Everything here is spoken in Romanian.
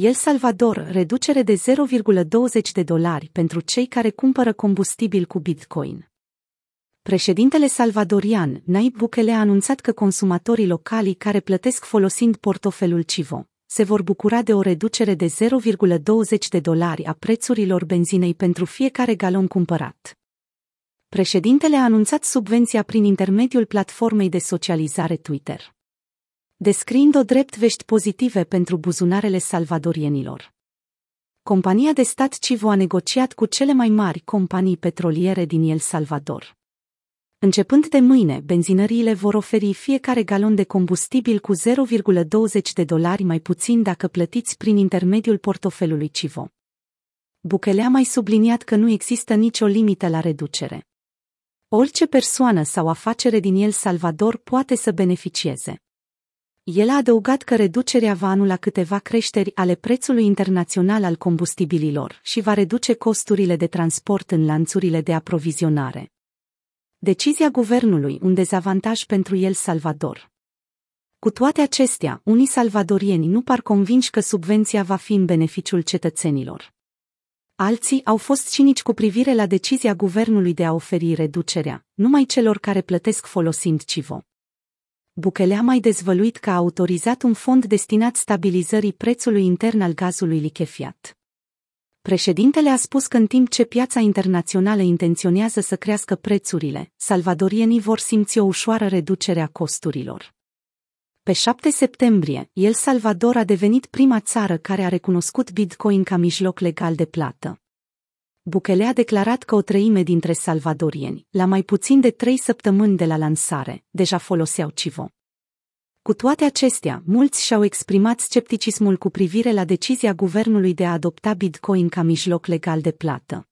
El Salvador, reducere de 0,20 de dolari pentru cei care cumpără combustibil cu Bitcoin. Președintele salvadorian, Naib Bukele, a anunțat că consumatorii locali care plătesc folosind portofelul Civo se vor bucura de o reducere de 0,20 de dolari a prețurilor benzinei pentru fiecare galon cumpărat. Președintele a anunțat subvenția prin intermediul platformei de socializare Twitter descriind o drept vești pozitive pentru buzunarele salvadorienilor. Compania de stat Civo a negociat cu cele mai mari companii petroliere din El Salvador. Începând de mâine, benzinăriile vor oferi fiecare galon de combustibil cu 0,20 de dolari mai puțin dacă plătiți prin intermediul portofelului Civo. Bukele a mai subliniat că nu există nicio limită la reducere. Orice persoană sau afacere din El Salvador poate să beneficieze. El a adăugat că reducerea va anula câteva creșteri ale prețului internațional al combustibililor și va reduce costurile de transport în lanțurile de aprovizionare. Decizia guvernului un dezavantaj pentru El Salvador. Cu toate acestea, unii salvadorieni nu par convinși că subvenția va fi în beneficiul cetățenilor. Alții au fost cinici cu privire la decizia guvernului de a oferi reducerea, numai celor care plătesc folosind Civo. Bukele a mai dezvăluit că a autorizat un fond destinat stabilizării prețului intern al gazului lichefiat. Președintele a spus că în timp ce piața internațională intenționează să crească prețurile, salvadorienii vor simți o ușoară reducere a costurilor. Pe 7 septembrie, El Salvador a devenit prima țară care a recunoscut Bitcoin ca mijloc legal de plată. Bukele a declarat că o treime dintre salvadorieni, la mai puțin de trei săptămâni de la lansare, deja foloseau Civo. Cu toate acestea, mulți și-au exprimat scepticismul cu privire la decizia guvernului de a adopta Bitcoin ca mijloc legal de plată.